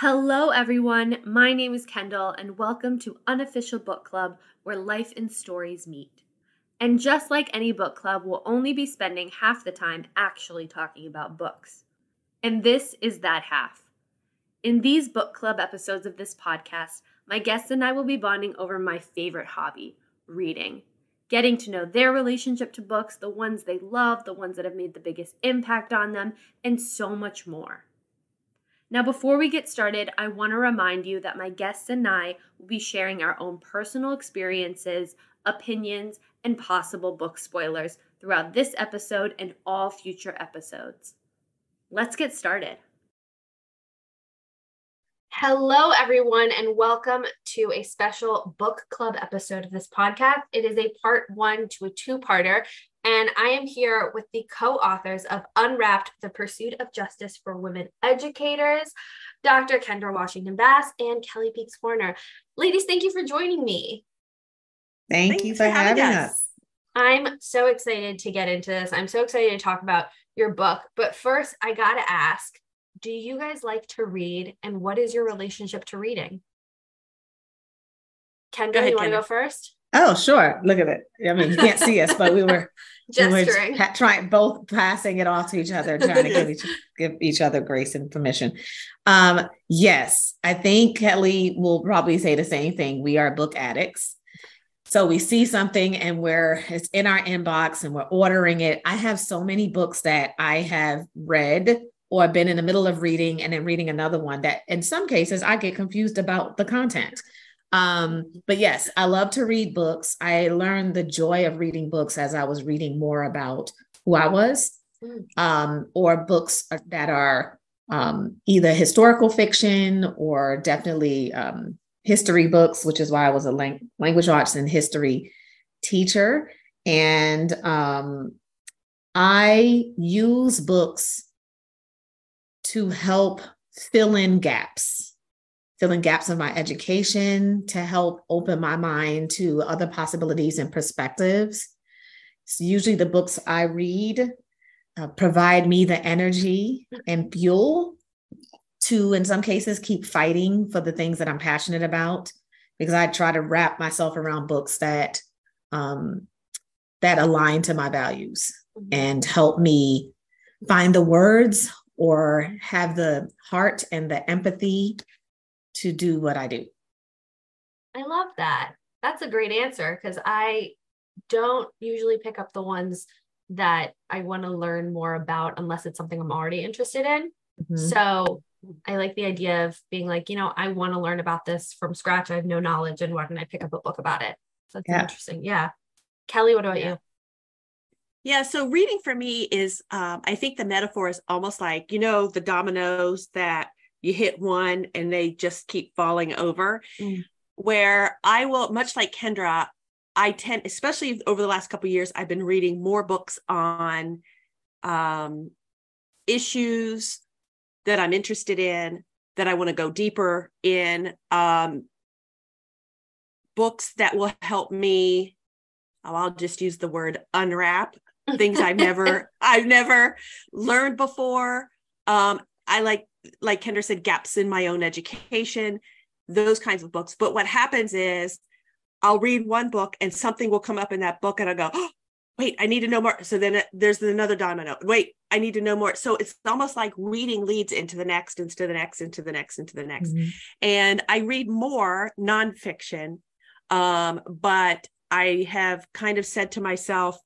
Hello, everyone. My name is Kendall, and welcome to Unofficial Book Club, where life and stories meet. And just like any book club, we'll only be spending half the time actually talking about books. And this is that half. In these book club episodes of this podcast, my guests and I will be bonding over my favorite hobby reading. Getting to know their relationship to books, the ones they love, the ones that have made the biggest impact on them, and so much more. Now, before we get started, I want to remind you that my guests and I will be sharing our own personal experiences, opinions, and possible book spoilers throughout this episode and all future episodes. Let's get started. Hello, everyone, and welcome to a special book club episode of this podcast. It is a part one to a two parter, and I am here with the co authors of Unwrapped The Pursuit of Justice for Women Educators, Dr. Kendra Washington Bass and Kelly Peaks Horner. Ladies, thank you for joining me. Thank Thanks you for, for having, having us. us. I'm so excited to get into this. I'm so excited to talk about your book. But first, I got to ask do you guys like to read and what is your relationship to reading? Kendra, ahead, you want to go first? Oh, sure. Look at it. I mean, you can't see us, but we were gesturing, we were trying both passing it off to each other, trying to give each give each other grace and permission. Um, yes, I think Kelly will probably say the same thing. We are book addicts. So we see something and we're it's in our inbox and we're ordering it. I have so many books that I have read or been in the middle of reading and then reading another one that in some cases I get confused about the content. Um, but yes, I love to read books. I learned the joy of reading books as I was reading more about who I was, mm. um, or books that are um, either historical fiction or definitely um, history books, which is why I was a lang- language arts and history teacher. And um, I use books to help fill in gaps, fill in gaps of my education, to help open my mind to other possibilities and perspectives. So usually the books I read uh, provide me the energy and fuel to, in some cases, keep fighting for the things that I'm passionate about, because I try to wrap myself around books that um, that align to my values mm-hmm. and help me find the words or have the heart and the empathy to do what I do. I love that. That's a great answer because I don't usually pick up the ones that I want to learn more about unless it's something I'm already interested in. Mm-hmm. So I like the idea of being like, you know, I want to learn about this from scratch. I have no knowledge, and why don't I pick up a book about it? So that's yeah. interesting. Yeah. Kelly, what about yeah. you? Yeah, so reading for me is, um, I think the metaphor is almost like, you know, the dominoes that you hit one and they just keep falling over. Mm. Where I will, much like Kendra, I tend, especially over the last couple years, I've been reading more books on um, issues that I'm interested in, that I want to go deeper in, um, books that will help me. Oh, I'll just use the word unwrap things I've never I've never learned before. Um, I like like Kendra said, gaps in my own education, those kinds of books. But what happens is I'll read one book and something will come up in that book and I'll go, oh, wait, I need to know more. So then it, there's another domino. Wait, I need to know more. So it's almost like reading leads into the next, into the next, into the next, into the next. Mm-hmm. And I read more nonfiction. Um, but I have kind of said to myself,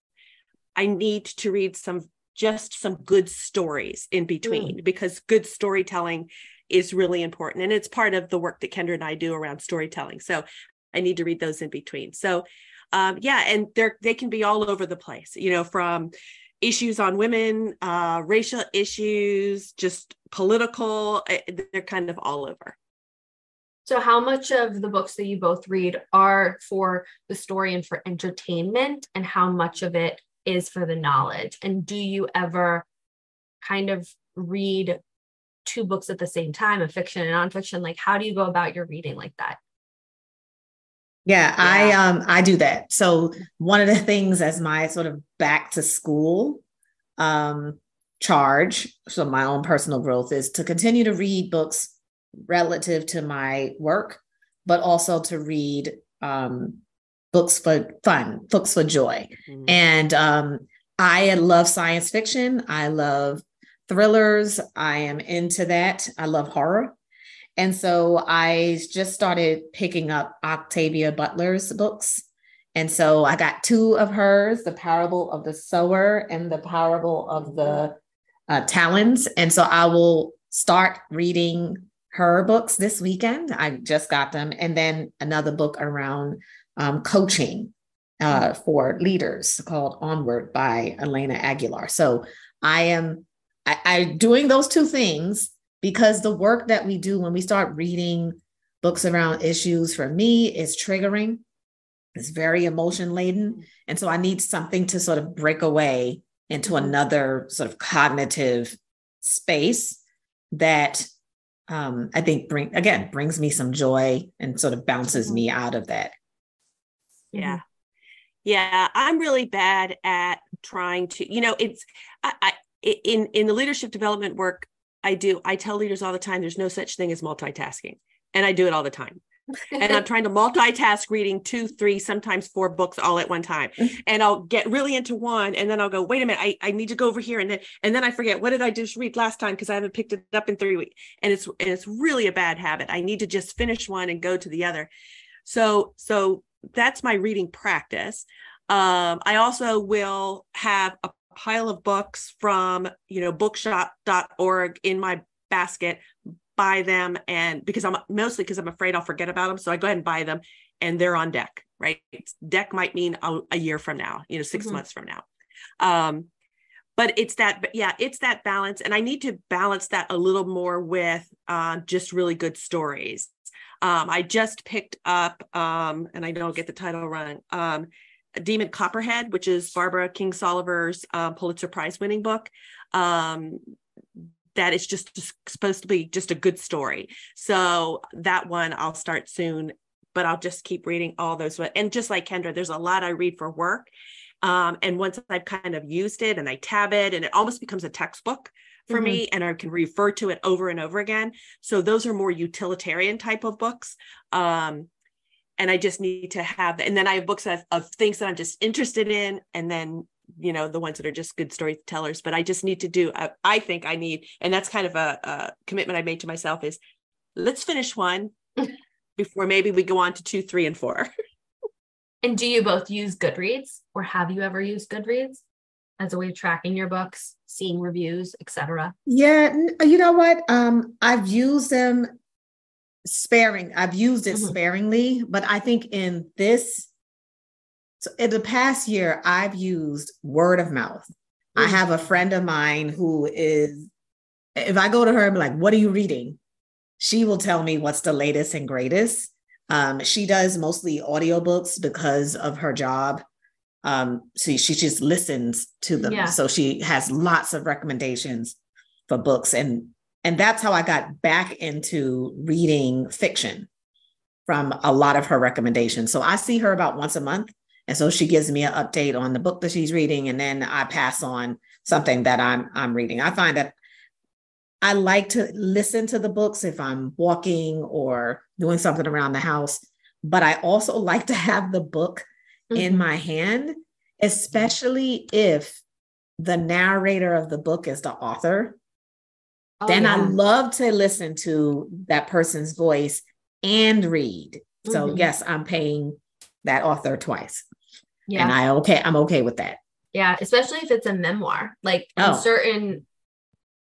I need to read some just some good stories in between mm. because good storytelling is really important and it's part of the work that Kendra and I do around storytelling. So I need to read those in between. So um, yeah, and they're they can be all over the place, you know, from issues on women, uh, racial issues, just political. Eh, they're kind of all over. So, how much of the books that you both read are for the story and for entertainment, and how much of it is for the knowledge? And do you ever kind of read two books at the same time, a fiction and nonfiction? Like, how do you go about your reading like that? Yeah, yeah, I um I do that. So one of the things as my sort of back to school um charge, so my own personal growth is to continue to read books relative to my work, but also to read um, books for fun, books for joy. Mm-hmm. And um, I love science fiction. I love thrillers. I am into that. I love horror. And so I just started picking up Octavia Butler's books. And so I got two of hers, The Parable of the Sower and The Parable of the uh, Talents. And so I will start reading her books this weekend. I just got them. And then another book around um, coaching uh, for leaders called Onward by Elena Aguilar. So I am I, I doing those two things because the work that we do when we start reading books around issues for me is triggering. It's very emotion laden. And so I need something to sort of break away into another sort of cognitive space that um, I think bring again brings me some joy and sort of bounces me out of that. Yeah. Mm-hmm. Yeah, I'm really bad at trying to, you know, it's I, I in in the leadership development work I do, I tell leaders all the time there's no such thing as multitasking. And I do it all the time. and I'm trying to multitask reading two, three, sometimes four books all at one time. Mm-hmm. And I'll get really into one and then I'll go, wait a minute, I, I need to go over here. And then and then I forget what did I just read last time because I haven't picked it up in three weeks. And it's and it's really a bad habit. I need to just finish one and go to the other. So so that's my reading practice. Um, I also will have a pile of books from you know bookshop.org in my basket buy them and because i'm mostly because i'm afraid i'll forget about them so i go ahead and buy them and they're on deck right deck might mean a, a year from now you know 6 mm-hmm. months from now um but it's that yeah it's that balance and i need to balance that a little more with uh, just really good stories um, i just picked up um, and i don't get the title wrong um, Demon Copperhead, which is Barbara Kingsolver's uh, Pulitzer Prize winning book. Um, that is just supposed to be just a good story. So that one I'll start soon, but I'll just keep reading all those. And just like Kendra, there's a lot I read for work. Um, and once I've kind of used it and I tab it, and it almost becomes a textbook for mm-hmm. me, and I can refer to it over and over again. So those are more utilitarian type of books. Um, and I just need to have and then I have books of, of things that I'm just interested in and then you know the ones that are just good storytellers but I just need to do I think I need and that's kind of a, a commitment I made to myself is let's finish one before maybe we go on to two three and four and do you both use Goodreads or have you ever used Goodreads as a way of tracking your books seeing reviews etc yeah you know what um I've used them sparing. I've used it mm-hmm. sparingly, but I think in this, so in the past year, I've used word of mouth. Mm-hmm. I have a friend of mine who is, if I go to her and be like, what are you reading? She will tell me what's the latest and greatest. Um, she does mostly audiobooks because of her job. Um, so she just listens to them. Yeah. So she has lots of recommendations for books. And and that's how I got back into reading fiction from a lot of her recommendations. So I see her about once a month. And so she gives me an update on the book that she's reading. And then I pass on something that I'm I'm reading. I find that I like to listen to the books if I'm walking or doing something around the house, but I also like to have the book mm-hmm. in my hand, especially if the narrator of the book is the author Oh, then yeah. I love to listen to that person's voice and read. So mm-hmm. yes, I'm paying that author twice. Yeah. And I okay, I'm okay with that. Yeah, especially if it's a memoir. Like oh. certain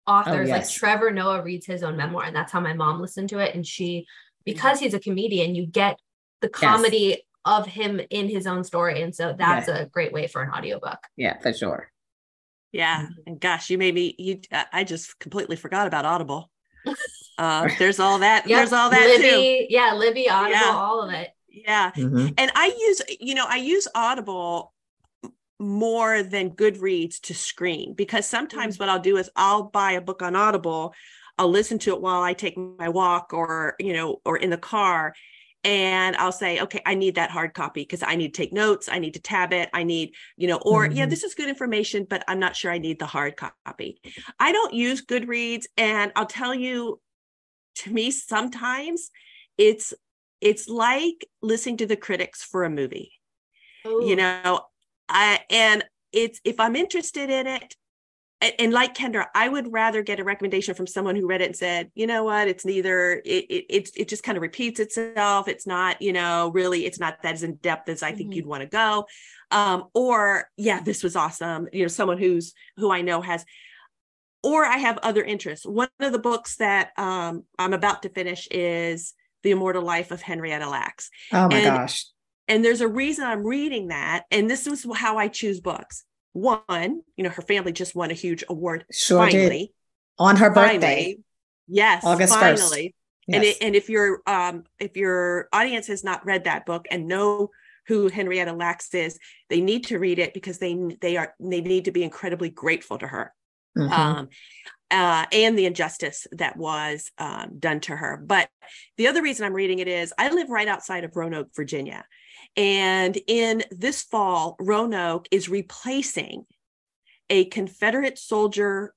authors, oh, yes. like Trevor Noah reads his own memoir, and that's how my mom listened to it. And she, because he's a comedian, you get the comedy yes. Of him in his own story. And so that's yes. a great way for an audiobook. Yeah, for sure. Yeah. Mm-hmm. And gosh, you made me, you, I just completely forgot about Audible. Uh, there's all that. yep. There's all that Libby, too. Yeah. Libby, Audible, yeah. all of it. Yeah. Mm-hmm. And I use, you know, I use Audible more than Goodreads to screen because sometimes mm-hmm. what I'll do is I'll buy a book on Audible. I'll listen to it while I take my walk or, you know, or in the car and I'll say, okay, I need that hard copy because I need to take notes. I need to tab it. I need, you know, or mm-hmm. yeah, this is good information, but I'm not sure I need the hard copy. I don't use Goodreads. And I'll tell you, to me sometimes it's it's like listening to the critics for a movie. You know, I and it's if I'm interested in it, and like Kendra, I would rather get a recommendation from someone who read it and said, you know what, it's neither it it it, just kind of repeats itself. It's not, you know, really, it's not that as in depth as I think mm-hmm. you'd want to go. Um, or yeah, this was awesome. You know, someone who's who I know has, or I have other interests. One of the books that um, I'm about to finish is The Immortal Life of Henrietta Lacks. Oh my and, gosh. And there's a reason I'm reading that. And this is how I choose books one, you know, her family just won a huge award. Sure finally. Did. On her birthday. Finally. Yes. August finally. 1st. Yes. And it, and if your um if your audience has not read that book and know who Henrietta Lacks is, they need to read it because they they are they need to be incredibly grateful to her. Mm-hmm. Um, uh, and the injustice that was um, done to her. But the other reason I'm reading it is I live right outside of Roanoke, Virginia. And in this fall, Roanoke is replacing a Confederate soldier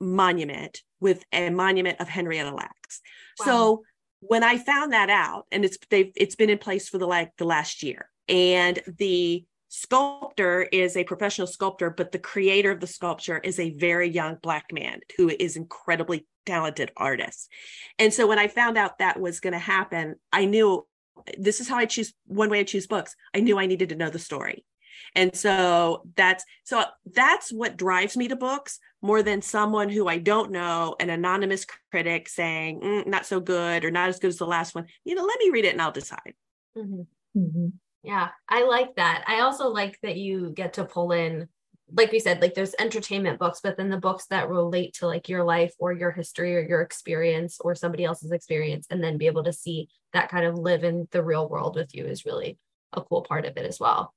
monument with a monument of Henrietta Lacks. Wow. So when I found that out, and it's they've it's been in place for the like the last year, and the sculptor is a professional sculptor, but the creator of the sculpture is a very young black man who is incredibly talented artist. And so when I found out that was going to happen, I knew this is how I choose one way I choose books. I knew I needed to know the story. And so that's so that's what drives me to books more than someone who I don't know, an anonymous critic saying mm, not so good or not as good as the last one. You know, let me read it and I'll decide. Mm-hmm. Mm-hmm. Yeah, I like that. I also like that you get to pull in like we said like there's entertainment books but then the books that relate to like your life or your history or your experience or somebody else's experience and then be able to see that kind of live in the real world with you is really a cool part of it as well.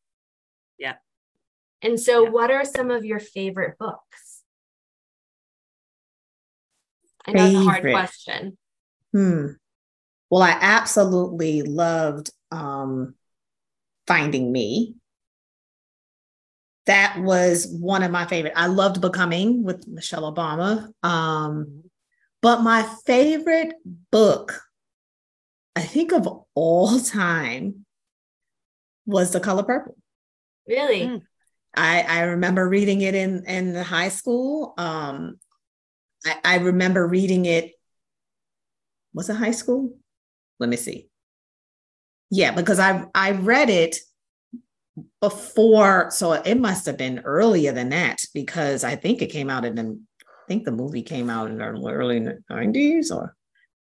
Yeah. And so yeah. what are some of your favorite books? I know favorite. it's a hard question. Hmm. Well i absolutely loved um finding me that was one of my favorite. I loved Becoming with Michelle Obama. Um, but my favorite book, I think of all time, was The Color Purple. Really? Mm. I, I remember reading it in, in the high school. Um, I, I remember reading it. Was it high school? Let me see. Yeah, because I I read it before so it must have been earlier than that because i think it came out in the i think the movie came out in the early 90s or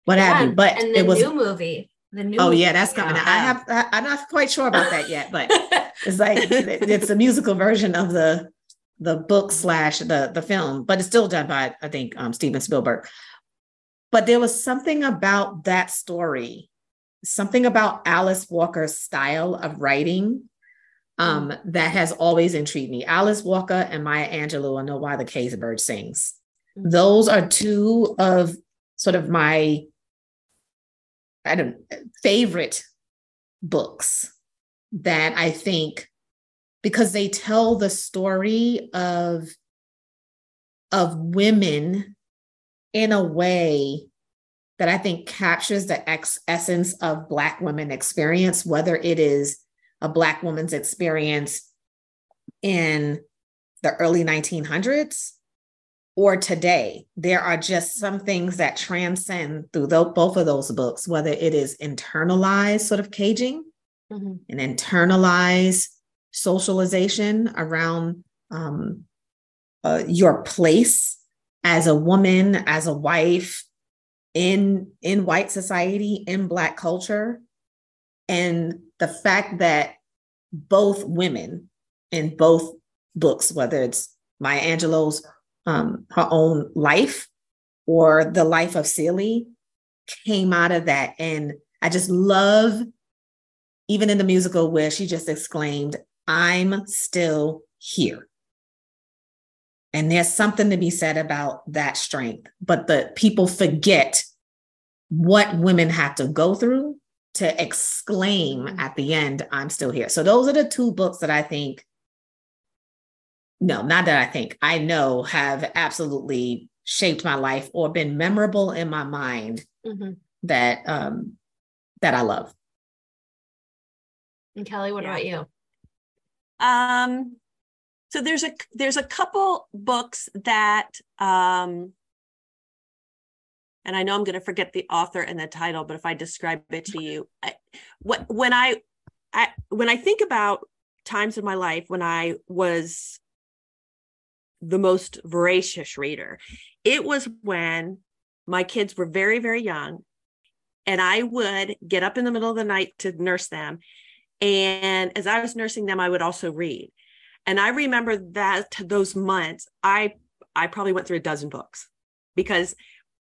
what yeah, have you but and the it was new movie the new oh yeah that's coming out. i have I, i'm not quite sure about that yet but it's like it's a musical version of the the book slash the the film but it's still done by i think um, steven spielberg but there was something about that story something about alice walker's style of writing um, mm. that has always intrigued me. Alice Walker and Maya Angelou, I know why the cage bird sings. Mm. Those are two of sort of my I don't favorite books that I think because they tell the story of of women in a way that I think captures the ex- essence of Black women experience, whether it is a Black woman's experience in the early 1900s or today. There are just some things that transcend through the, both of those books, whether it is internalized sort of caging, mm-hmm. and internalized socialization around um, uh, your place as a woman, as a wife in in white society, in Black culture, and the fact that both women in both books, whether it's Maya Angelou's um, her own life or the life of Celie, came out of that. And I just love, even in the musical, where she just exclaimed, I'm still here. And there's something to be said about that strength. But the people forget what women have to go through to exclaim mm-hmm. at the end, I'm still here. So those are the two books that I think, no, not that I think, I know have absolutely shaped my life or been memorable in my mind mm-hmm. that um that I love. And Kelly, what yeah. about you? Um so there's a there's a couple books that um and I know I'm going to forget the author and the title, but if I describe it to you, I, what when I, I when I think about times in my life when I was the most voracious reader, it was when my kids were very very young, and I would get up in the middle of the night to nurse them, and as I was nursing them, I would also read, and I remember that those months, I I probably went through a dozen books because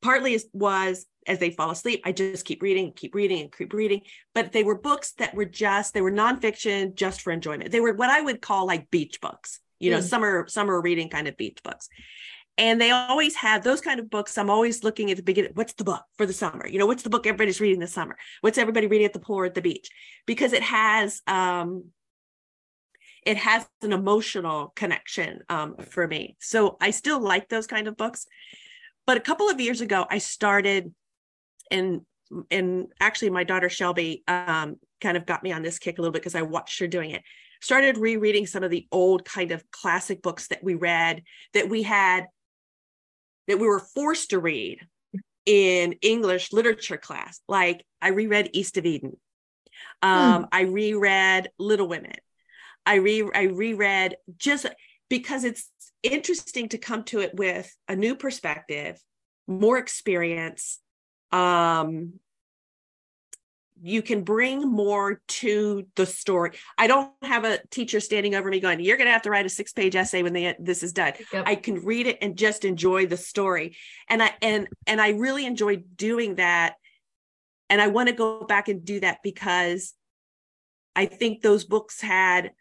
partly was as they fall asleep, I just keep reading, keep reading, and keep reading. But they were books that were just they were nonfiction, just for enjoyment. They were what I would call like beach books, you know, mm. summer summer reading kind of beach books. And they always had those kind of books. I'm always looking at the beginning. What's the book for the summer? You know, what's the book everybody's reading this summer? What's everybody reading at the pool or at the beach? Because it has um, it has an emotional connection um, for me. So I still like those kind of books. But a couple of years ago, I started, and and actually, my daughter Shelby um, kind of got me on this kick a little bit because I watched her doing it. Started rereading some of the old kind of classic books that we read that we had that we were forced to read in English literature class. Like I reread East of Eden. Um, mm. I reread Little Women. I re I reread just because it's interesting to come to it with a new perspective, more experience. Um, you can bring more to the story. I don't have a teacher standing over me going, "You're going to have to write a six-page essay when they, this is done." Yep. I can read it and just enjoy the story, and I and and I really enjoy doing that. And I want to go back and do that because I think those books had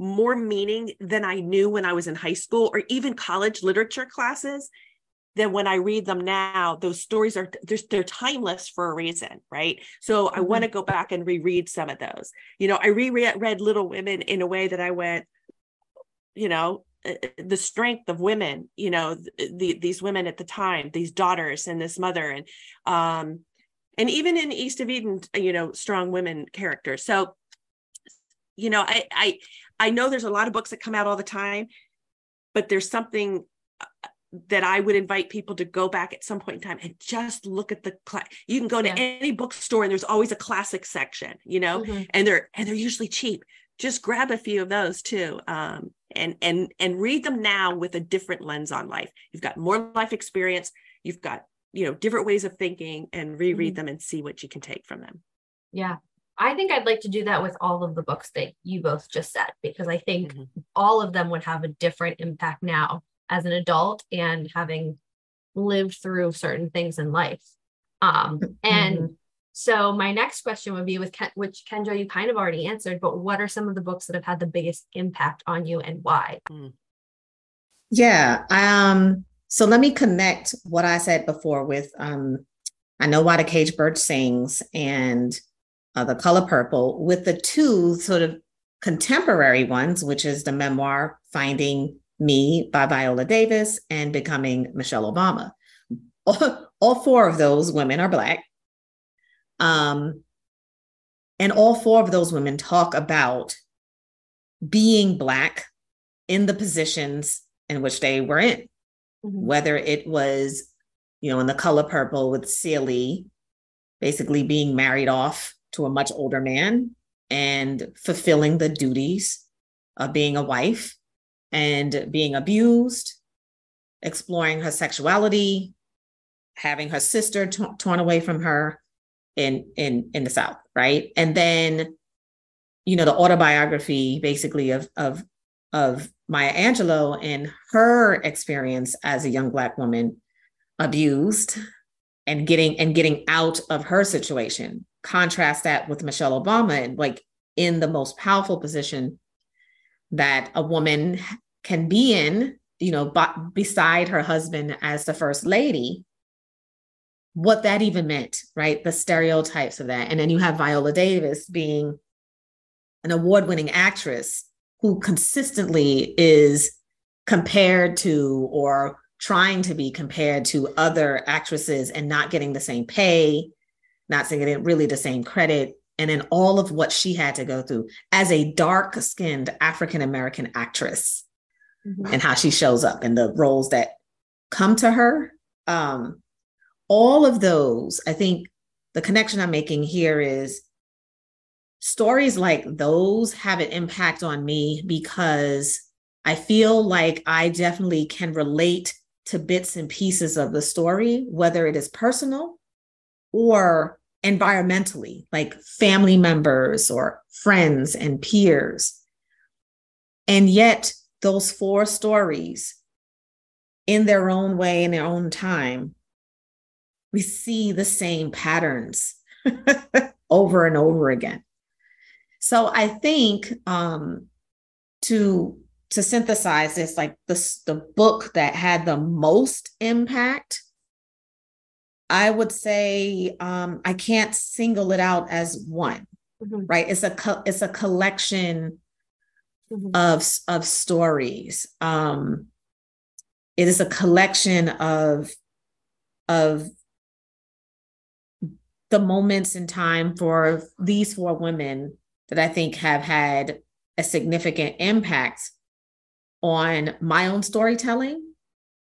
more meaning than I knew when I was in high school or even college literature classes than when I read them now. Those stories are they're, they're timeless for a reason, right? So mm-hmm. I want to go back and reread some of those. You know, I reread Little Women in a way that I went, you know, uh, uh, the strength of women, you know, the, these women at the time, these daughters and this mother, and um, and even in East of Eden, you know, strong women characters. So you know i i I know there's a lot of books that come out all the time, but there's something uh, that I would invite people to go back at some point in time and just look at the cla- you can go to yeah. any bookstore and there's always a classic section, you know, mm-hmm. and they're and they're usually cheap. Just grab a few of those too. Um, and and and read them now with a different lens on life. You've got more life experience, you've got, you know, different ways of thinking and reread mm-hmm. them and see what you can take from them. Yeah. I think I'd like to do that with all of the books that you both just said, because I think mm-hmm. all of them would have a different impact now as an adult and having lived through certain things in life. Um, and mm-hmm. so my next question would be with Ken, which Kendra, you kind of already answered, but what are some of the books that have had the biggest impact on you and why? Mm. Yeah. Um, so let me connect what I said before with um, I know why the cage bird sings and uh, The Color Purple, with the two sort of contemporary ones, which is the memoir Finding Me by Viola Davis and Becoming Michelle Obama. All, all four of those women are Black. Um, and all four of those women talk about being Black in the positions in which they were in, mm-hmm. whether it was, you know, in the color purple with Celie, basically being married off to a much older man and fulfilling the duties of being a wife and being abused, exploring her sexuality, having her sister t- torn away from her in in in the South, right? And then, you know, the autobiography basically of of of Maya Angelou and her experience as a young black woman abused and getting and getting out of her situation contrast that with Michelle Obama and like in the most powerful position that a woman can be in, you know, but beside her husband as the first lady, what that even meant, right? The stereotypes of that. And then you have Viola Davis being an award winning actress who consistently is compared to or trying to be compared to other actresses and not getting the same pay, not getting really the same credit, and then all of what she had to go through as a dark skinned African American actress mm-hmm. and how she shows up and the roles that come to her. Um, all of those, I think the connection I'm making here is stories like those have an impact on me because I feel like I definitely can relate to bits and pieces of the story, whether it is personal or environmentally, like family members or friends and peers. And yet, those four stories, in their own way, in their own time, we see the same patterns over and over again. So I think um, to to synthesize this, like the the book that had the most impact I would say um, I can't single it out as one, mm-hmm. right? It's a co- it's a collection mm-hmm. of of stories. Um, it is a collection of of the moments in time for these four women that I think have had a significant impact on my own storytelling,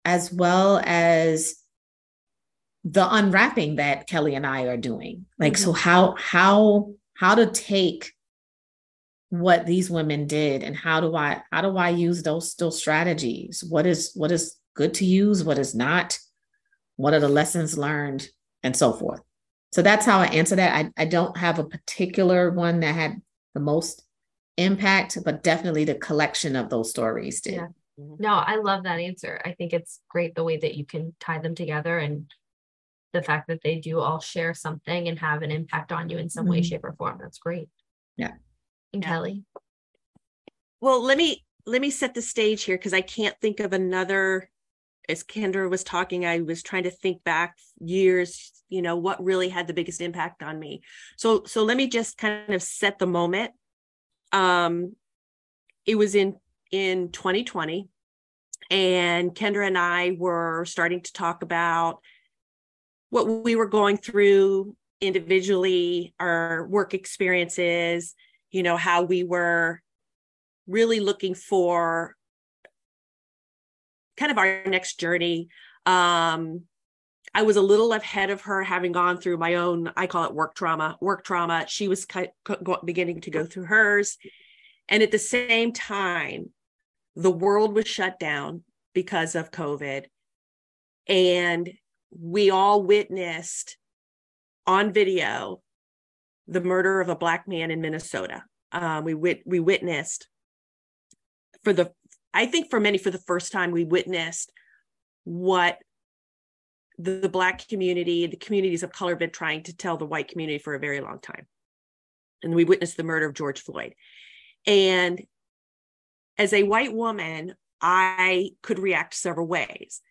as well as the unwrapping that Kelly and I are doing. Like, mm-hmm. so how, how, how to take what these women did and how do I, how do I use those, those strategies? What is, what is good to use? What is not? What are the lessons learned and so forth? So that's how I answer that. I, I don't have a particular one that had the most impact, but definitely the collection of those stories did. Yeah. No, I love that answer. I think it's great the way that you can tie them together and the fact that they do all share something and have an impact on you in some mm-hmm. way, shape, or form. That's great. Yeah. And yeah. Kelly. Well, let me let me set the stage here because I can't think of another. As Kendra was talking, I was trying to think back years, you know, what really had the biggest impact on me. So so let me just kind of set the moment. Um it was in in 2020 and Kendra and I were starting to talk about what we were going through individually, our work experiences, you know, how we were really looking for kind of our next journey. Um, I was a little ahead of her, having gone through my own, I call it work trauma, work trauma. She was beginning to go through hers. And at the same time, the world was shut down because of COVID. And we all witnessed on video the murder of a black man in Minnesota. Um, we wit- we witnessed for the I think for many for the first time we witnessed what the, the black community, the communities of color have been trying to tell the white community for a very long time. And we witnessed the murder of George Floyd. And as a white woman, I could react several ways.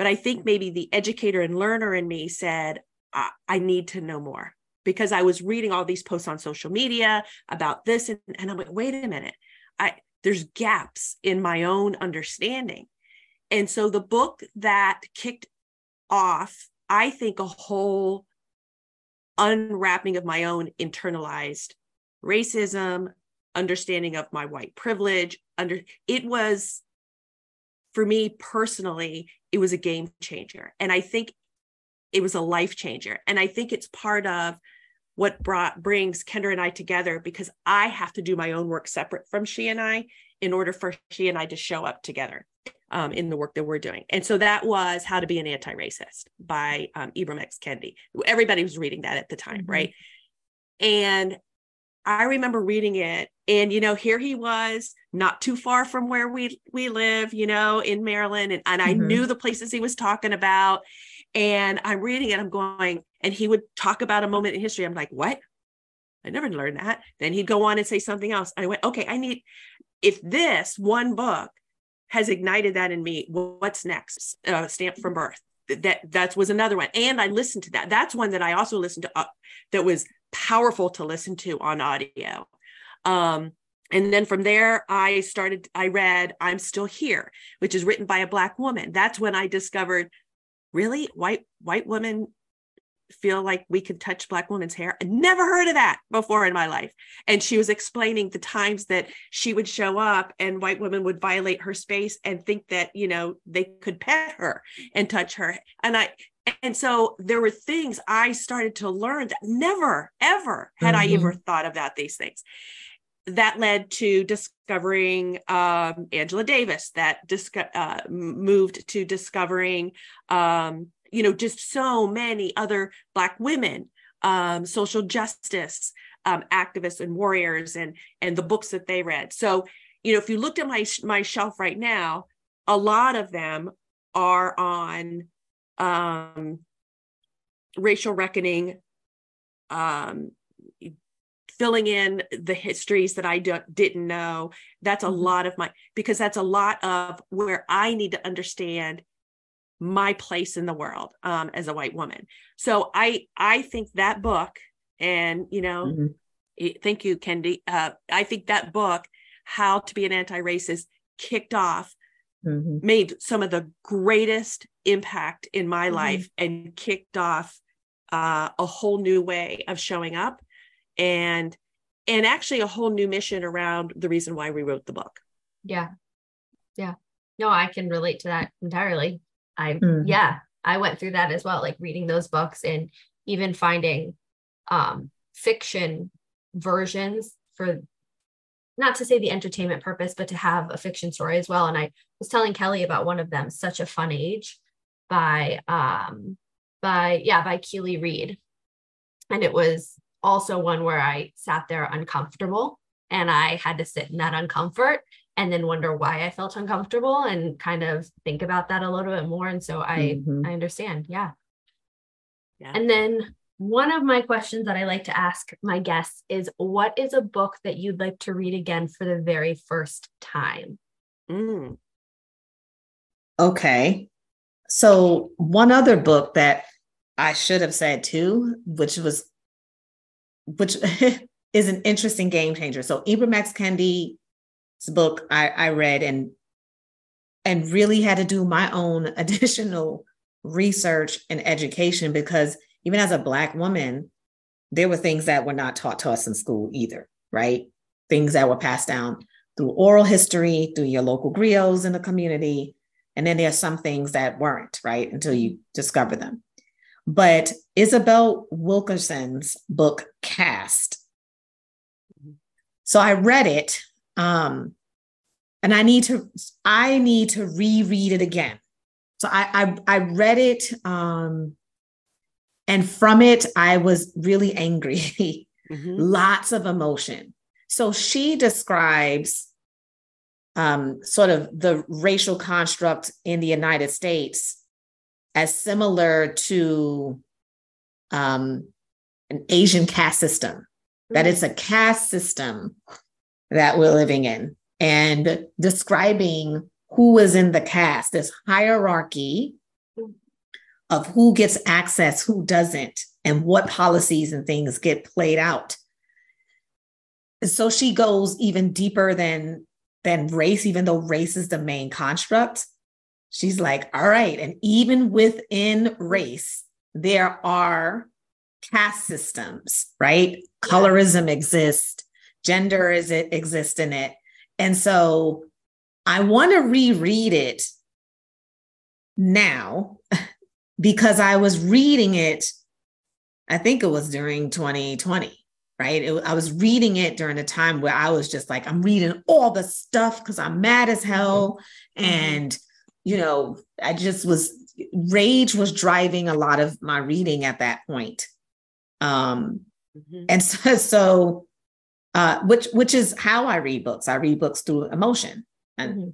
But I think maybe the educator and learner in me said, I, I need to know more because I was reading all these posts on social media about this. And, and I'm like, wait a minute. I there's gaps in my own understanding. And so the book that kicked off, I think, a whole unwrapping of my own internalized racism, understanding of my white privilege. Under it was for me personally, it was a game changer. And I think it was a life changer. And I think it's part of what brought brings Kendra and I together because I have to do my own work separate from she and I in order for she and I to show up together um, in the work that we're doing. And so that was How to Be an Anti-Racist by um, Ibram X. Kendi. Everybody was reading that at the time, mm-hmm. right? And I remember reading it and you know here he was not too far from where we we live you know in Maryland and, and I mm-hmm. knew the places he was talking about and I'm reading it I'm going and he would talk about a moment in history I'm like what I never learned that then he'd go on and say something else I went okay I need if this one book has ignited that in me what's next uh, stamped from birth that that was another one and i listened to that that's one that i also listened to uh, that was powerful to listen to on audio. Um, and then from there i started i read i'm still here which is written by a black woman. That's when i discovered really white white women feel like we could touch black women's hair? I never heard of that before in my life. And she was explaining the times that she would show up and white women would violate her space and think that you know they could pet her and touch her. And i and so there were things i started to learn that never ever had mm-hmm. i ever thought about these things that led to discovering um, Angela Davis, that disco- uh, moved to discovering, um, you know, just so many other Black women, um, social justice um, activists and warriors, and and the books that they read. So, you know, if you looked at my my shelf right now, a lot of them are on um, racial reckoning, um, filling in the histories that I do, didn't know. That's a mm-hmm. lot of my, because that's a lot of where I need to understand my place in the world um, as a white woman. So I, I think that book, and you know, mm-hmm. thank you, Kendi. Uh, I think that book, How to Be an Anti-Racist, kicked off, mm-hmm. made some of the greatest impact in my mm-hmm. life, and kicked off uh, a whole new way of showing up and and actually a whole new mission around the reason why we wrote the book. Yeah. Yeah. No i can relate to that entirely. I mm-hmm. yeah i went through that as well like reading those books and even finding um fiction versions for not to say the entertainment purpose but to have a fiction story as well. And i was telling kelly about one of them such a fun age by um by yeah by Kiley Reid and it was also one where I sat there uncomfortable and I had to sit in that uncomfort and then wonder why I felt uncomfortable and kind of think about that a little bit more. And so I mm-hmm. I understand. Yeah. Yeah. And then one of my questions that I like to ask my guests is what is a book that you'd like to read again for the very first time? Mm. Okay. So one other book that I should have said too, which was which is an interesting game changer. So Ibram X. Kendi's book I, I read and and really had to do my own additional research and education because even as a black woman, there were things that were not taught to us in school either, right? Things that were passed down through oral history, through your local griots in the community. And then there are some things that weren't, right? Until you discover them. But Isabel Wilkerson's book, Caste. So I read it. Um, and I need to, I need to reread it again. So I I, I read it um, and from it, I was really angry. mm-hmm. Lots of emotion. So she describes um, sort of the racial construct in the United States as similar to um, an Asian caste system, that it's a caste system that we're living in, and describing who is in the caste, this hierarchy of who gets access, who doesn't, and what policies and things get played out. So she goes even deeper than than race, even though race is the main construct she's like, all right. And even within race, there are caste systems, right? Colorism exists, gender is it exists in it. And so I want to reread it now because I was reading it, I think it was during 2020, right? It, I was reading it during a time where I was just like, I'm reading all the stuff because I'm mad as hell. Mm-hmm. And you know, I just was rage was driving a lot of my reading at that point. Um, mm-hmm. and so, so uh, which which is how I read books. I read books through emotion. And mm-hmm.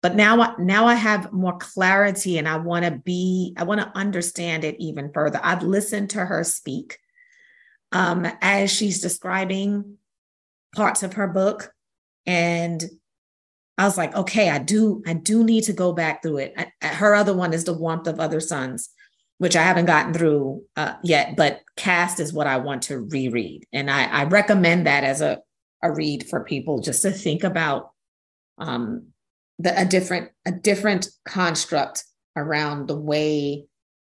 but now I, now I have more clarity and I want to be, I want to understand it even further. I've listened to her speak um, as she's describing parts of her book. And I was like, okay, I do, I do need to go back through it. I, her other one is the warmth of other suns, which I haven't gotten through uh, yet, but caste is what I want to reread, and I, I recommend that as a a read for people just to think about um, the, a different a different construct around the way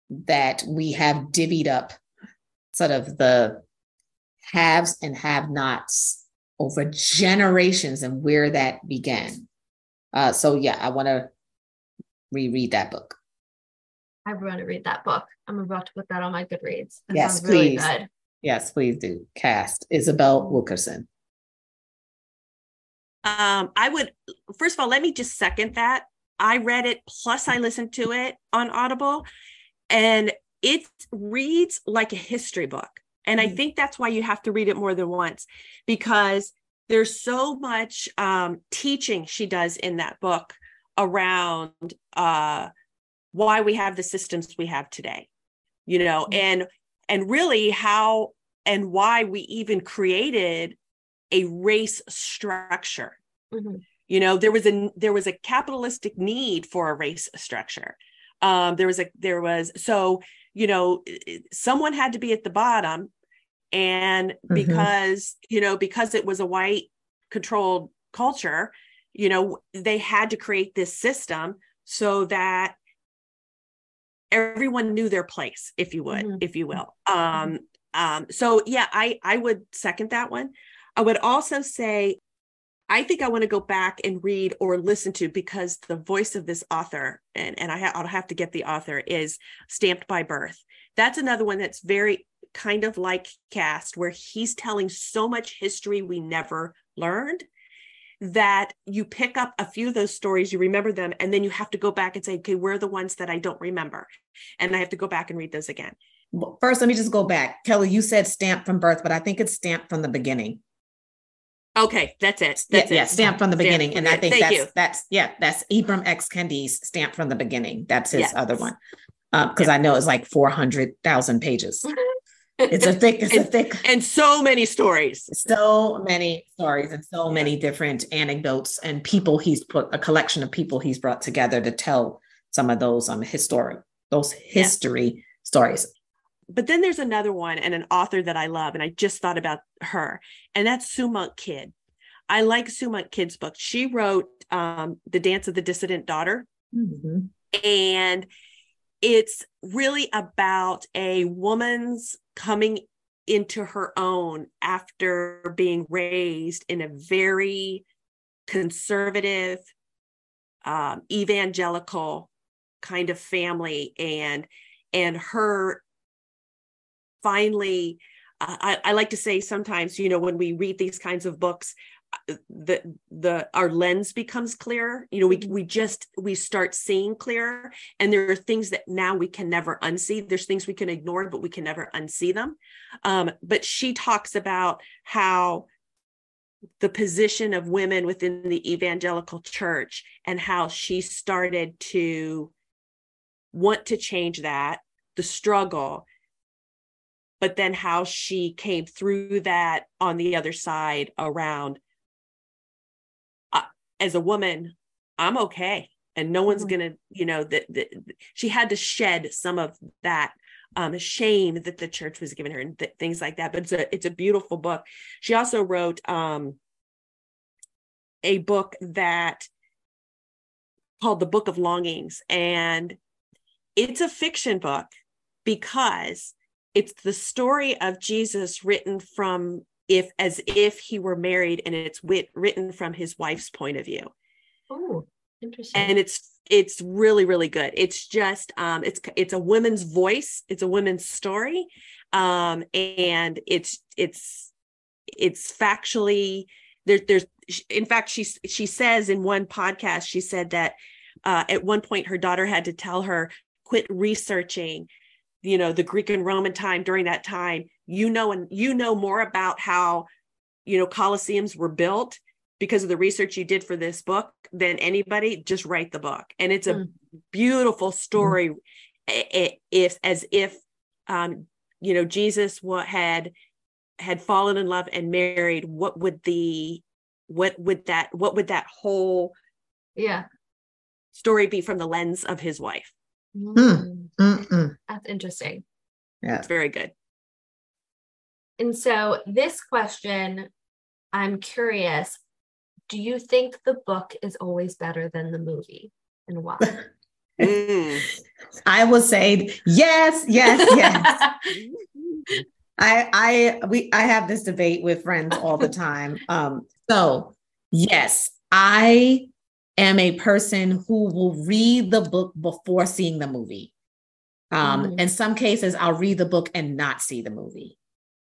that we have divvied up sort of the haves and have nots over generations and where that began. Uh, so yeah, I want to reread that book. I want to read that book. I'm about to put that on my Goodreads. That yes, please. Really yes, please do. Caste Isabel Wilkerson. Um, I would first of all let me just second that. I read it plus I listened to it on Audible, and it reads like a history book. And mm-hmm. I think that's why you have to read it more than once because there's so much um, teaching she does in that book around uh, why we have the systems we have today, you know, mm-hmm. and and really how and why we even created a race structure. Mm-hmm. You know, there was a there was a capitalistic need for a race structure. Um, there was a there was so you know someone had to be at the bottom and mm-hmm. because you know because it was a white controlled culture you know they had to create this system so that everyone knew their place if you would mm-hmm. if you will mm-hmm. um um so yeah i i would second that one i would also say I think I want to go back and read or listen to because the voice of this author, and, and I I will have to get the author, is Stamped by Birth. That's another one that's very kind of like Caste, where he's telling so much history we never learned that you pick up a few of those stories, you remember them, and then you have to go back and say, okay, where are the ones that I don't remember? And I have to go back and read those again. First, let me just go back. Kelly, you said stamped from birth, but I think it's stamped from the beginning. Okay, that's it. That's yeah, it. yeah, stamp from the beginning. and I think Thank that's you. that's yeah, that's Ibram X. Kendi's stamp from the beginning. That's his yes. other one. because um, I know it's like 400,000 pages. It's a thick, it's and, a thick, and so many stories, so many stories, and so many different anecdotes and people he's put a collection of people he's brought together to tell some of those um historic, those history yeah. stories but then there's another one and an author that I love, and I just thought about her, and that's Sue Monk Kidd. I like Sue Monk Kidd's book. She wrote um, The Dance of the Dissident Daughter. Mm-hmm. And it's really about a woman's coming into her own after being raised in a very conservative, um, evangelical kind of family. And and her finally uh, I, I like to say sometimes you know when we read these kinds of books the the our lens becomes clearer. You know we mm-hmm. we just we start seeing clearer. And there are things that now we can never unsee. There's things we can ignore but we can never unsee them. Um, but she talks about how the position of women within the evangelical church and how she started to want to change that the struggle but then how she came through that on the other side around as a woman i'm okay. And no one's mm-hmm. gonna you know that she had to shed some of that um, shame that the church was giving her and th- things like that. But it's a it's a beautiful book. She also wrote um, a book that called the book of longings. And it's a fiction book because it's the story of Jesus written from if as if he were married and it's wit, written from his wife's point of view. Oh, interesting. And it's it's really really good. It's just um it's it's a woman's voice, it's a woman's story. Um and it's it's it's factually there there's in fact she she says in one podcast she said that uh, at one point her daughter had to tell her quit researching you know the greek and roman time during that time you know and you know more about how you know colosseums were built because of the research you did for this book than anybody just write the book and it's a mm. beautiful story mm. if as if um you know jesus what had had fallen in love and married what would the what would that what would that whole yeah story be from the lens of his wife Mm. Mm. That's interesting. Yeah. It's very good. And so this question I'm curious, do you think the book is always better than the movie and why? mm. I will say yes, yes, yes. I I we I have this debate with friends all the time. Um, so yes, I am a person who will read the book before seeing the movie. Um, mm. in some cases, I'll read the book and not see the movie.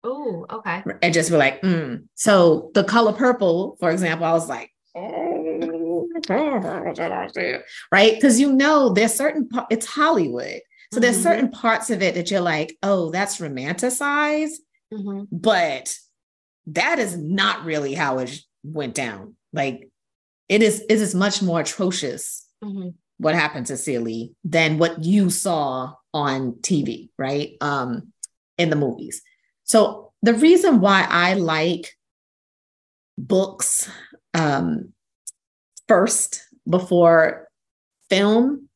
Oh, okay. And just be like, mm. so the color purple, for example, I was like, right? Because you know, there's certain it's Hollywood. So there's mm-hmm. certain parts of it that you're like, oh, that's romanticized, mm-hmm. but that is not really how it went down. Like it is, it is much more atrocious mm-hmm. what happened to Celie than what you saw on TV, right? Um, in the movies. So the reason why I like books um, first before film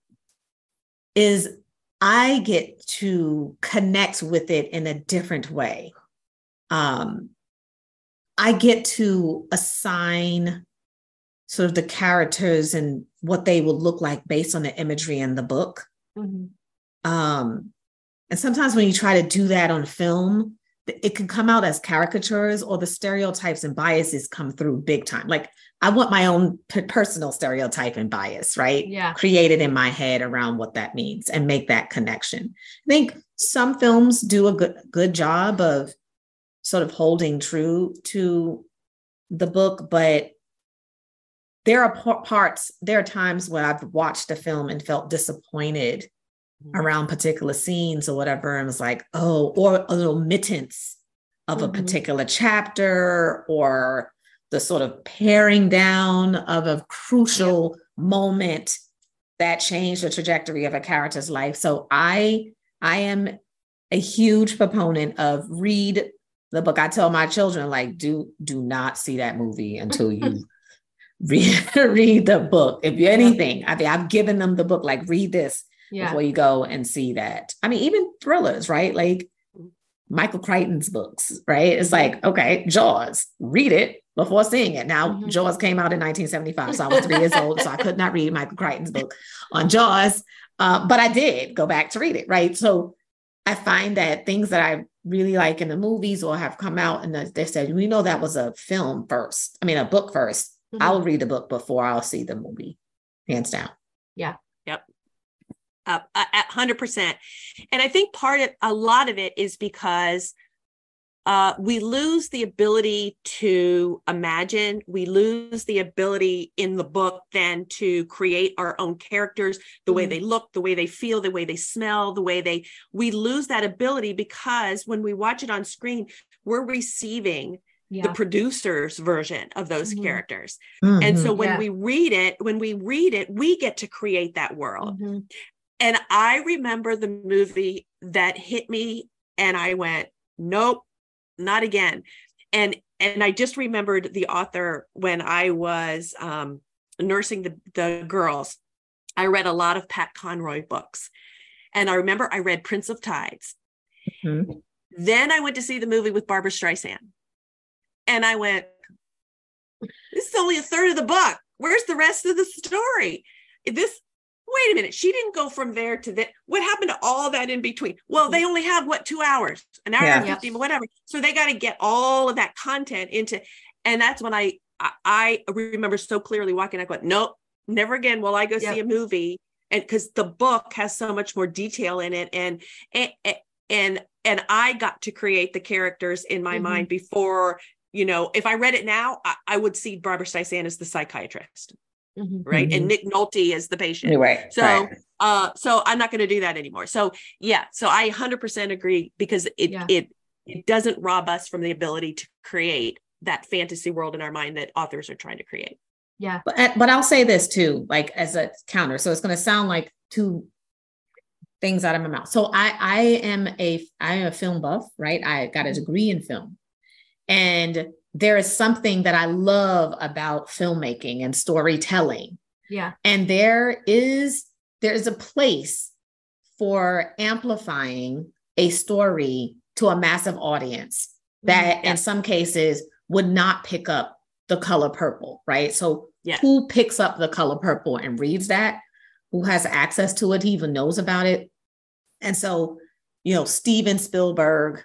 is I get to connect with it in a different way. Um, I get to assign sort of the characters and what they will look like based on the imagery in the book. Mm-hmm. Um, and sometimes when you try to do that on film, it can come out as caricatures or the stereotypes and biases come through big time. Like I want my own p- personal stereotype and bias, right? Yeah. Created in my head around what that means and make that connection. I think some films do a good good job of sort of holding true to the book, but there are p- parts, there are times when I've watched a film and felt disappointed. Around particular scenes or whatever, and was like, oh, or a little mittance of mm-hmm. a particular chapter or the sort of paring down of a crucial yep. moment that changed the trajectory of a character's life. So I I am a huge proponent of read the book. I tell my children like do do not see that movie until you read read the book. If anything, I mean I've given them the book like read this yeah. before you go and see that. I mean even thrillers, right? Like Michael Crichton's books, right? It's like, okay, Jaws, read it before seeing it. Now, mm-hmm. Jaws came out in 1975, so I was three years old, so I could not read Michael Crichton's book on Jaws, uh, but I did go back to read it, right? So I find that things that I really like in the movies or have come out and they said, we know that was a film first, I mean, a book 1st i mm-hmm. I'll read the book before I'll see the movie, hands down. Yeah. Yep. Uh, at 100%. And I think part of a lot of it is because uh, we lose the ability to imagine. We lose the ability in the book then to create our own characters, the mm-hmm. way they look, the way they feel, the way they smell, the way they, we lose that ability because when we watch it on screen, we're receiving yeah. the producer's version of those mm-hmm. characters. Mm-hmm. And so when yeah. we read it, when we read it, we get to create that world. And I remember the movie that hit me and I went, nope, not again. And and I just remembered the author when I was um, nursing the, the girls. I read a lot of Pat Conroy books. And I remember I read Prince of Tides. Mm-hmm. Then I went to see the movie with Barbra Streisand. And I went, this is only a third of the book. Where's the rest of the story? This wait a minute, she didn't go from there to that. What happened to all that in between? Well, they only have what two hours, an hour yeah. and 50, whatever. So they got to get all of that content into, and that's when I I remember so clearly walking. I go, nope, never again will I go yep. see a movie, and because the book has so much more detail in it, and and and and I got to create the characters in my mm-hmm. mind before you know. If I read it now, I, I would see Barbra Streisand as the psychiatrist mm-hmm. right? Mm-hmm. And Nick Nolte is the patient. Right. So, right. uh, so I'm not going to do that anymore. So, yeah. So I 100% agree because it yeah. it it doesn't rob us from the ability to create that fantasy world in our mind that authors are trying to create. Yeah. But but I'll say this too, like as a counter. So it's going to sound like two things out of my mouth. So I I am a I am a film buff, right? I got a degree in film. And there is something that I love about filmmaking and storytelling. Yeah. And there is there is a place for amplifying a story to a massive audience that mm-hmm. in some cases would not pick up the color purple, right? So yeah. who picks up the color purple and reads that? Who has access to it, even knows about it? And so, you know, Steven Spielberg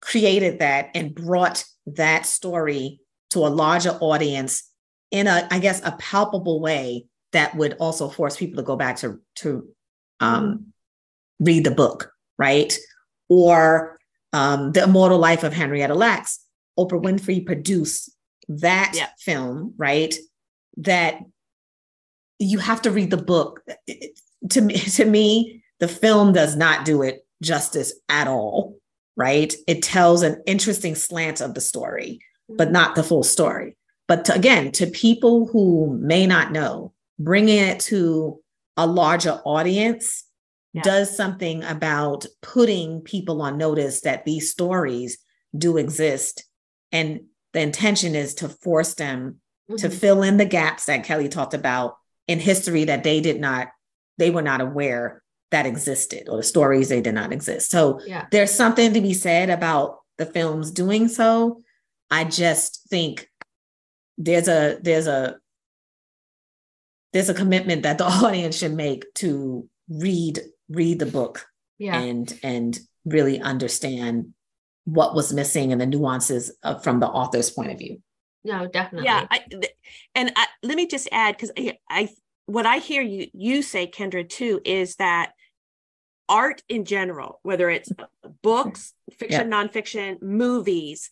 created that and brought that story to a larger audience in a, I guess, a palpable way that would also force people to go back to to um, read the book, right? Or um, the immortal life of Henrietta Lacks. Oprah Winfrey produced that yeah. film, right? That you have to read the book. To me, to me, the film does not do it justice at all, right? It tells an interesting slant of the story, but not the full story. But to, again, to people who may not know, bringing it to a larger audience yeah. does something about putting people on notice that these stories do exist. And the intention is to force them mm-hmm. to fill in the gaps that Kelly talked about in history that they did not, they were not aware that existed or the stories they did not exist. So yeah. there's something to be said about the films doing so. I just think there's a there's a there's a commitment that the audience should make to read read the book yeah. and and really understand what was missing and the nuances of, from the author's point of view no definitely yeah I, and I, let me just add because I, I what i hear you you say kendra too is that art in general whether it's books fiction yeah. nonfiction movies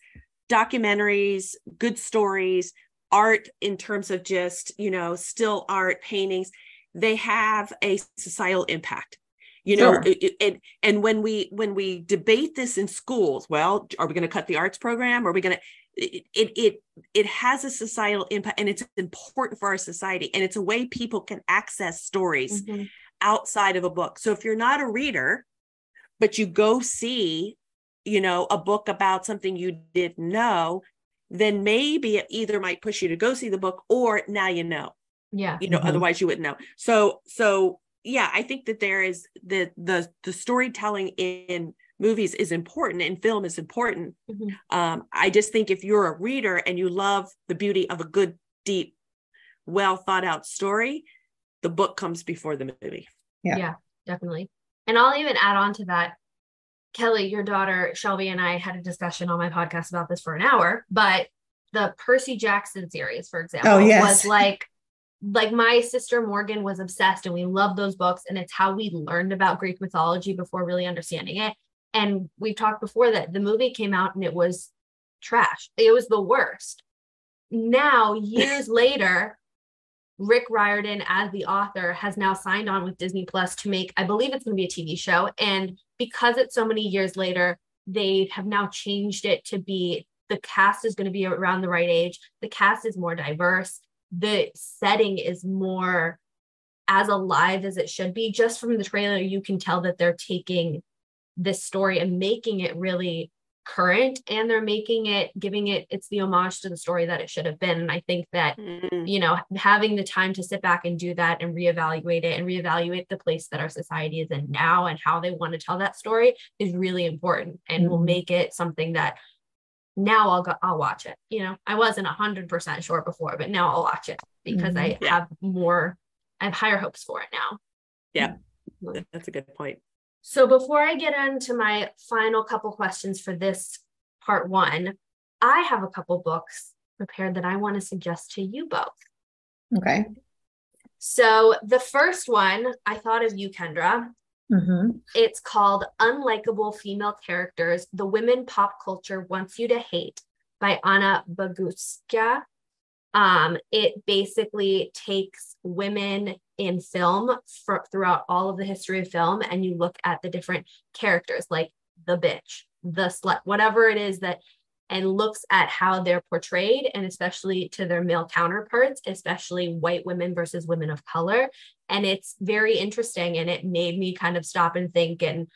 documentaries good stories art in terms of just you know still art paintings they have a societal impact you know sure. and and when we when we debate this in schools well are we going to cut the arts program are we going to it, it it it has a societal impact and it's important for our society and it's a way people can access stories mm-hmm. Outside of a book. So if you're not a reader but you go see you know a book about something you didn't know then maybe it either might push you to go see the book or now you know. Yeah. You know mm-hmm. otherwise you wouldn't know. So so yeah i think that there is the the the storytelling in movies is important and film is important. Mm-hmm. um i just think if you're a reader and you love the beauty of a good deep well thought out story the book comes before the movie yeah yeah definitely and i'll even add on to that Kelly, your daughter Shelby, and I had a discussion on my podcast about this for an hour, but the Percy Jackson series, for example, oh, yes. was like like my sister Morgan was obsessed and we loved those books and it's how we learned about Greek mythology before really understanding it. And we've talked before that the movie came out and it was trash. It was the worst. Now, years later, Rick Riordan, as the author, has now signed on with Disney Plus to make, I believe it's going to be a TV show. And because it's so many years later, they have now changed it to be the cast is going to be around the right age. The cast is more diverse. The setting is more as alive as it should be. Just from the trailer, you can tell that they're taking this story and making it really current and they're making it giving it it's the homage to the story that it should have been and i think that mm. you know having the time to sit back and do that and reevaluate it and reevaluate the place that our society is in now and how they want to tell that story is really important and mm. will make it something that now I'll go I'll watch it you know I wasn't 100% sure before but now I'll watch it because mm. I yeah. have more I have higher hopes for it now yeah mm. that's a good point so before I get into my final couple questions for this part one, I have a couple books prepared that I want to suggest to you both. Okay. So the first one, I thought of you, Kendra. Mm-hmm. It's called Unlikable Female Characters The Women Pop Culture Wants You to Hate by Anna Bogutskaya. Um, it basically takes women in film for, throughout all of the history of film and you look at the different characters like the bitch the slut whatever it is that and looks at how they're portrayed and especially to their male counterparts especially white women versus women of color. And it's very interesting and it made me kind of stop and think and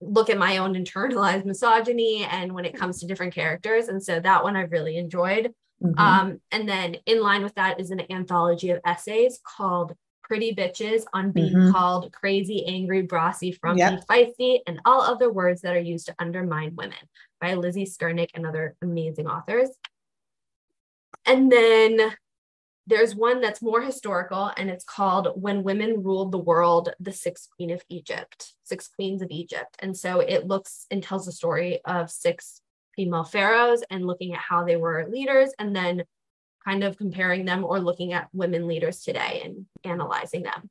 look at my own internalized misogyny and when it comes to different characters. And so that one i really enjoyed. Mm-hmm. um, and then in line with that is an anthology of essays called pretty bitches on being mm-hmm. called crazy, angry, brassy, frumpy, yep. feisty, and all other words that are used to undermine women by Lizzie Skurnick and other amazing authors. And then there's one that's more historical and it's called When Women Ruled the World, the Six Queen of Egypt, Six Queens of Egypt. And so it looks and tells the story of six female pharaohs and looking at how they were leaders and then kind of comparing them or looking at women leaders today and analyzing them.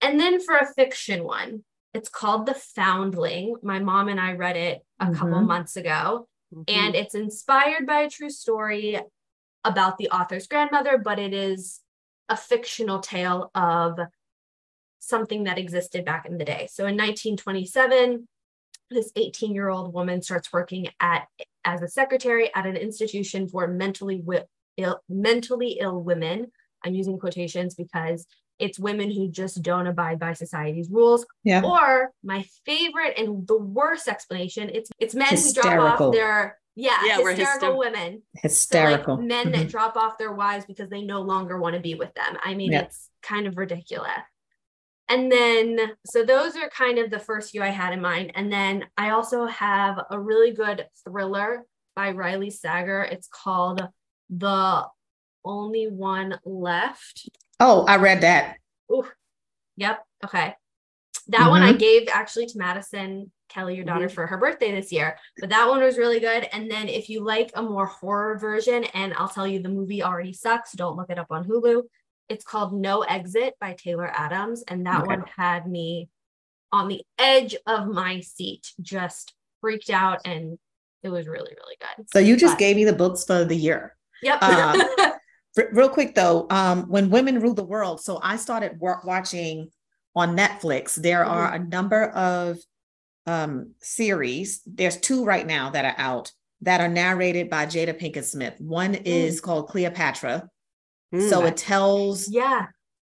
And then for a fiction one, it's called The Foundling. My mom and I read it a mm-hmm. couple months ago, mm-hmm. and it's inspired by a true story about the author's grandmother, but it is a fictional tale of something that existed back in the day. So in 1927, this 18 year old woman starts working at as a secretary at an institution for mentally ill, mentally ill women. I'm using quotations because it's women who just don't abide by society's rules. Yeah. Or my favorite and the worst explanation, it's it's men hysterical. who drop off their yeah, yeah hysterical hyster- women. Hysterical. So like men mm-hmm. that drop off their wives because they no longer want to be with them. I mean, yeah. it's kind of ridiculous. And then, so those are kind of the first few I had in mind. And then I also have a really good thriller by Riley Sager. It's called The Only One Left. Oh, I read that. Ooh, yep. Okay. That mm-hmm. one I mm-hmm. gave actually to Madison Kelly, your daughter, mm-hmm. for her birthday this year. But that one was really good. And then if you like a more horror version, and I'll tell you the movie already sucks, don't look it up on Hulu. It's called No Exit by Taylor Adams. And that okay. one had me on the edge of my seat, just freaked out. And it was really, really good. So you just but, gave me the books for the year. Yep. Um, real quick though, um, when women rule the world, so I started watching on Netflix. There mm-hmm. are a number of um, series. There's two right now that are out that are narrated by Jada Pinkett Smith. One mm. is called Cleopatra. Mm. So it tells yeah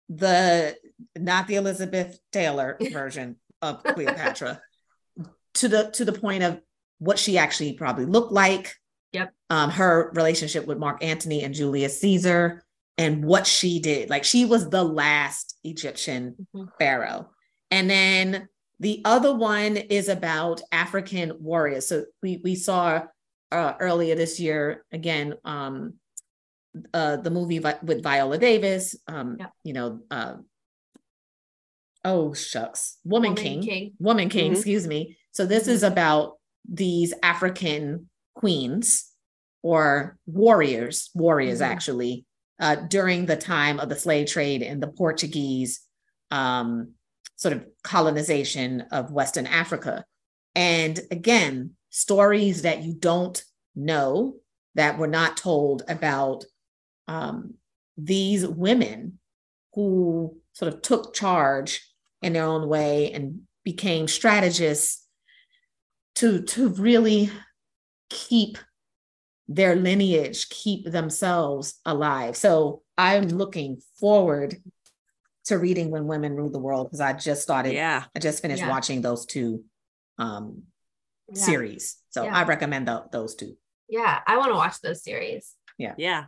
the not the Elizabeth Taylor version of Cleopatra to the to the point of what she actually probably looked like, Yep. Um, her relationship with Mark Antony and Julius Caesar and what she did. Like she was the last Egyptian mm-hmm. pharaoh. And then the other one is about African warriors. So we we saw uh, earlier this year again um, uh, the movie vi- with Viola Davis. Um, yeah. You know, uh, oh shucks, Woman, Woman King. King. Woman King. Mm-hmm. Excuse me. So this mm-hmm. is about these African queens or warriors, warriors mm-hmm. actually, uh, during the time of the slave trade and the Portuguese um, sort of colonization of Western Africa. And again, stories that you don't know that were not told about um, these women who sort of took charge in their own way and became strategists to, to really keep their lineage, keep themselves alive. So I'm looking forward to reading When Women Rule the World because I just started, yeah, I just finished yeah. watching those two um yeah. series. So yeah. I recommend the, those two. Yeah, I want to watch those series. Yeah. Yeah.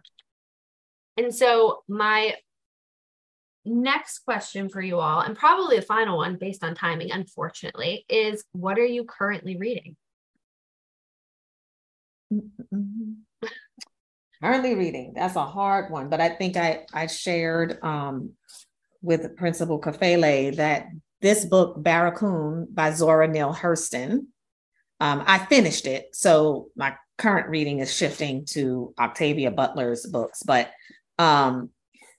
And so my next question for you all, and probably a final one based on timing, unfortunately, is what are you currently reading? Currently reading. That's a hard one, but I think I I shared um, with Principal Kafele that this book Barracoon by Zora Neale Hurston. Um, I finished it, so my current reading is shifting to Octavia Butler's books. But um,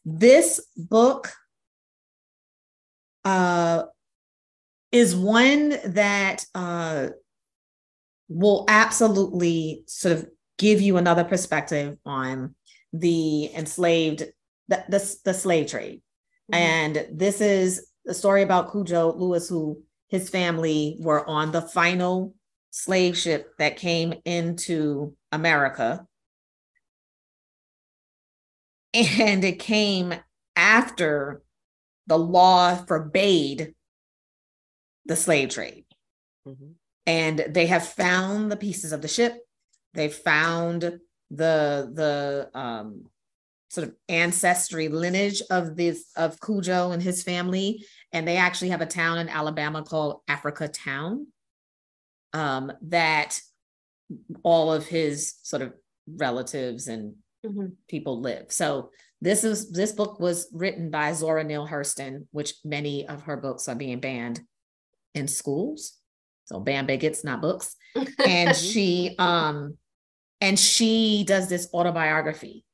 this book uh, is one that uh, will absolutely sort of give you another perspective on the enslaved the, the, the slave trade. Mm-hmm. and this is a story about Cudjo Lewis who his family were on the final slave ship that came into America. And it came after the law forbade the slave trade. Mm-hmm and they have found the pieces of the ship. They found the the um, sort of ancestry lineage of this of Cudjo and his family, and they actually have a town in Alabama called Africa Town um, that all of his sort of relatives and mm-hmm. people live. So this is this book was written by Zora Neale Hurston, which many of her books are being banned in schools. So ban bigots, not books. and she um and she does this autobiography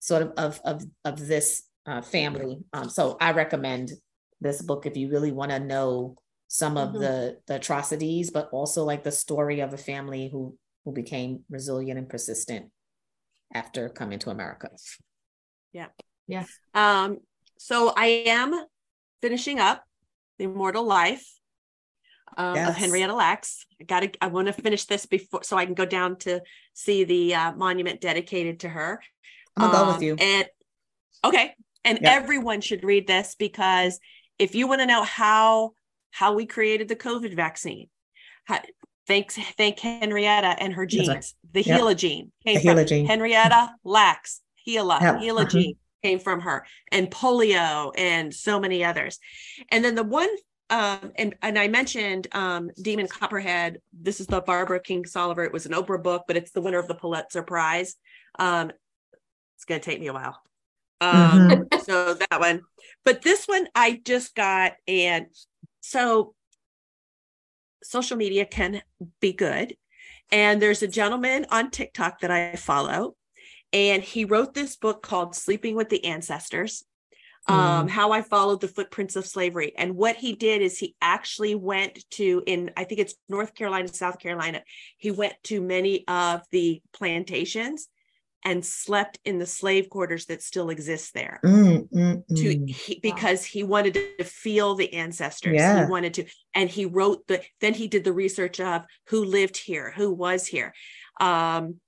sort of of of, of this uh, family. Um, so I recommend this book if you really want to know some of mm-hmm. the the atrocities, but also like the story of a family who who became resilient and persistent after coming to America. Yeah. Yeah. Um, so I am finishing up the immortal life um, yes. of Henrietta Lacks. I gotta I want to finish this before so I can go down to see the uh, monument dedicated to her. I'm gonna um, go with you. And okay. And yep. everyone should read this because if you want to know how how we created the COVID vaccine, how, thanks thank Henrietta and her genes. The yep. HeLa gene came the from HeLa gene. Henrietta Lacks. HeLa, yep. HeLa uh-huh. gene came from her, and polio, and so many others. And then the one um, and and I mentioned um, Demon Copperhead. This is the Barbara Kingsolver. It was an Oprah book, but it's the winner of the Pulitzer Prize. Um, it's going to take me a while. Um, mm-hmm. So that one, but this one I just got, and so social media can be good. And there's a gentleman on TikTok that I follow, and he wrote this book called Sleeping with the Ancestors. Um, mm. how I followed the footprints of slavery. And what he did is he actually went to in I think it's North Carolina, South Carolina. He went to many of the plantations and slept in the slave quarters that still exist there mm, mm, mm. to he, because he wanted to feel the ancestors yeah. he wanted to and he wrote the then he did the research of who lived here who was here um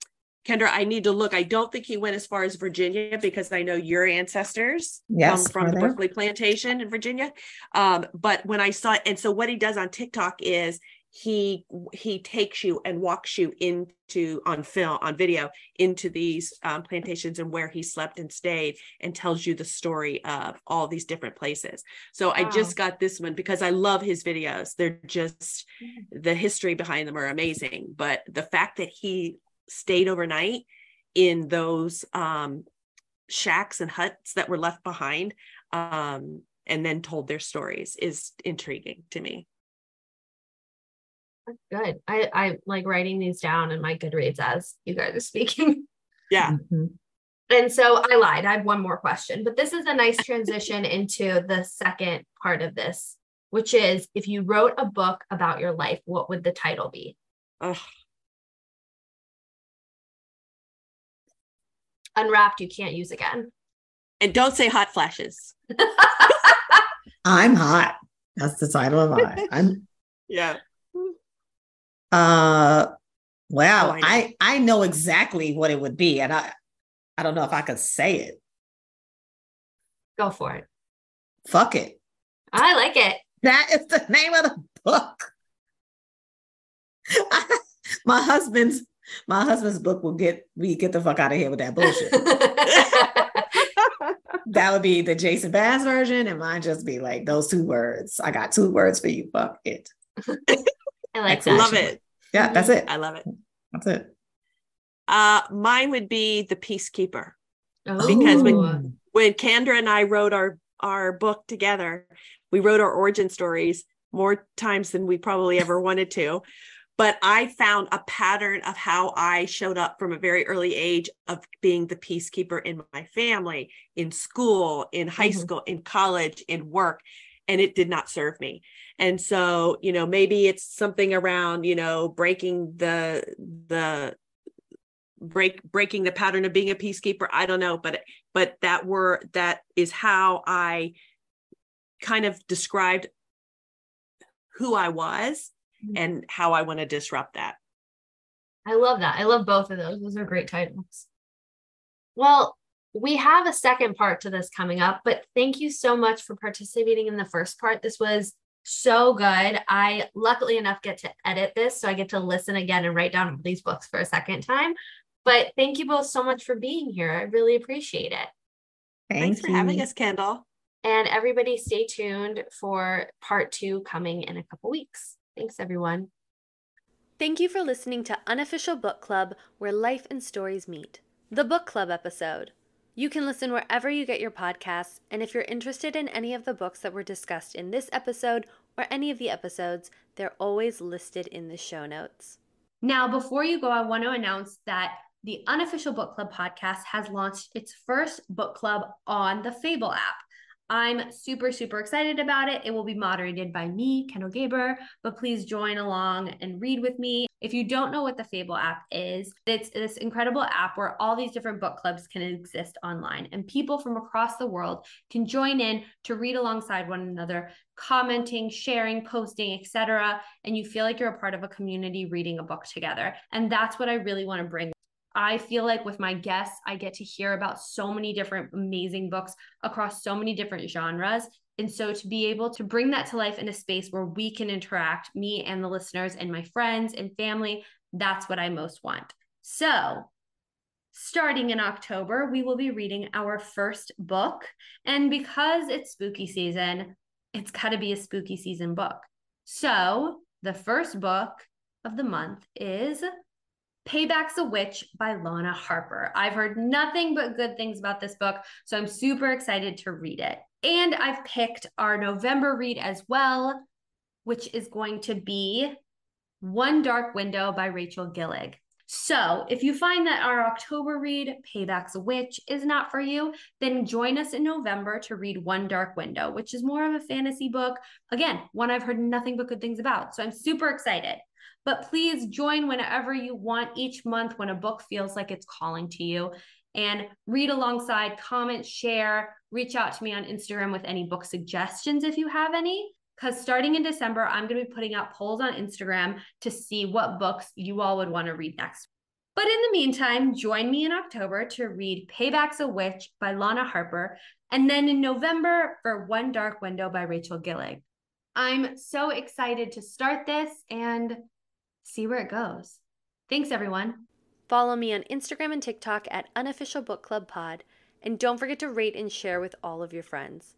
Kendra, I need to look. I don't think he went as far as Virginia because I know your ancestors yes, come from the Berkeley plantation in Virginia. Um, but when I saw it, and so what he does on TikTok is he he takes you and walks you into on film on video into these um, plantations and where he slept and stayed and tells you the story of all these different places so wow. i just got this one because i love his videos they're just mm. the history behind them are amazing but the fact that he stayed overnight in those um, shacks and huts that were left behind um, and then told their stories is intriguing to me good. I, I like writing these down in my Goodreads as you guys are speaking. Yeah. Mm-hmm. And so I lied. I have one more question, but this is a nice transition into the second part of this, which is if you wrote a book about your life, what would the title be? Ugh. Unwrapped, you can't use again. And don't say hot flashes. I'm hot. That's the title of I. I'm yeah. Uh, wow. Oh, I, I, I know exactly what it would be, and I I don't know if I could say it. Go for it. Fuck it. I like it. That is the name of the book. my husband's my husband's book will get we get the fuck out of here with that bullshit. that would be the Jason Bass version, and mine just be like those two words. I got two words for you. Fuck it. I like that. Love it. Yeah, that's it. I love it. That's it. Uh, mine would be the Peacekeeper. Oh. Because when when Kendra and I wrote our our book together, we wrote our origin stories more times than we probably ever wanted to. But I found a pattern of how I showed up from a very early age of being the peacekeeper in my family, in school, in high mm-hmm. school, in college, in work and it did not serve me and so you know maybe it's something around you know breaking the the break breaking the pattern of being a peacekeeper i don't know but but that were that is how i kind of described who i was mm-hmm. and how i want to disrupt that i love that i love both of those those are great titles well we have a second part to this coming up, but thank you so much for participating in the first part. This was so good. I luckily enough get to edit this, so I get to listen again and write down these books for a second time. But thank you both so much for being here. I really appreciate it. Thank Thanks you. for having us, Kendall. And everybody stay tuned for part two coming in a couple weeks. Thanks, everyone. Thank you for listening to Unofficial Book Club, where life and stories meet. The book club episode. You can listen wherever you get your podcasts, and if you're interested in any of the books that were discussed in this episode or any of the episodes, they're always listed in the show notes. Now, before you go, I want to announce that the Unofficial Book Club podcast has launched its first book club on the Fable app. I'm super, super excited about it. It will be moderated by me, Kendall Gaber, but please join along and read with me. If you don't know what the Fable app is, it's this incredible app where all these different book clubs can exist online and people from across the world can join in to read alongside one another, commenting, sharing, posting, etc. And you feel like you're a part of a community reading a book together. And that's what I really want to bring I feel like with my guests, I get to hear about so many different amazing books across so many different genres. And so to be able to bring that to life in a space where we can interact, me and the listeners and my friends and family, that's what I most want. So, starting in October, we will be reading our first book. And because it's spooky season, it's got to be a spooky season book. So, the first book of the month is Payback's a Witch by Lana Harper. I've heard nothing but good things about this book, so I'm super excited to read it. And I've picked our November read as well, which is going to be One Dark Window by Rachel Gillig. So, if you find that our October read, Payback's a Witch, is not for you, then join us in November to read One Dark Window, which is more of a fantasy book. Again, one I've heard nothing but good things about. So, I'm super excited. But please join whenever you want each month when a book feels like it's calling to you and read alongside, comment, share, reach out to me on Instagram with any book suggestions if you have any. Because starting in December, I'm going to be putting out polls on Instagram to see what books you all would want to read next. But in the meantime, join me in October to read Payback's a Witch by Lana Harper, and then in November for One Dark Window by Rachel Gillig. I'm so excited to start this and see where it goes. Thanks, everyone. Follow me on Instagram and TikTok at Unofficial Book Club Pod, and don't forget to rate and share with all of your friends.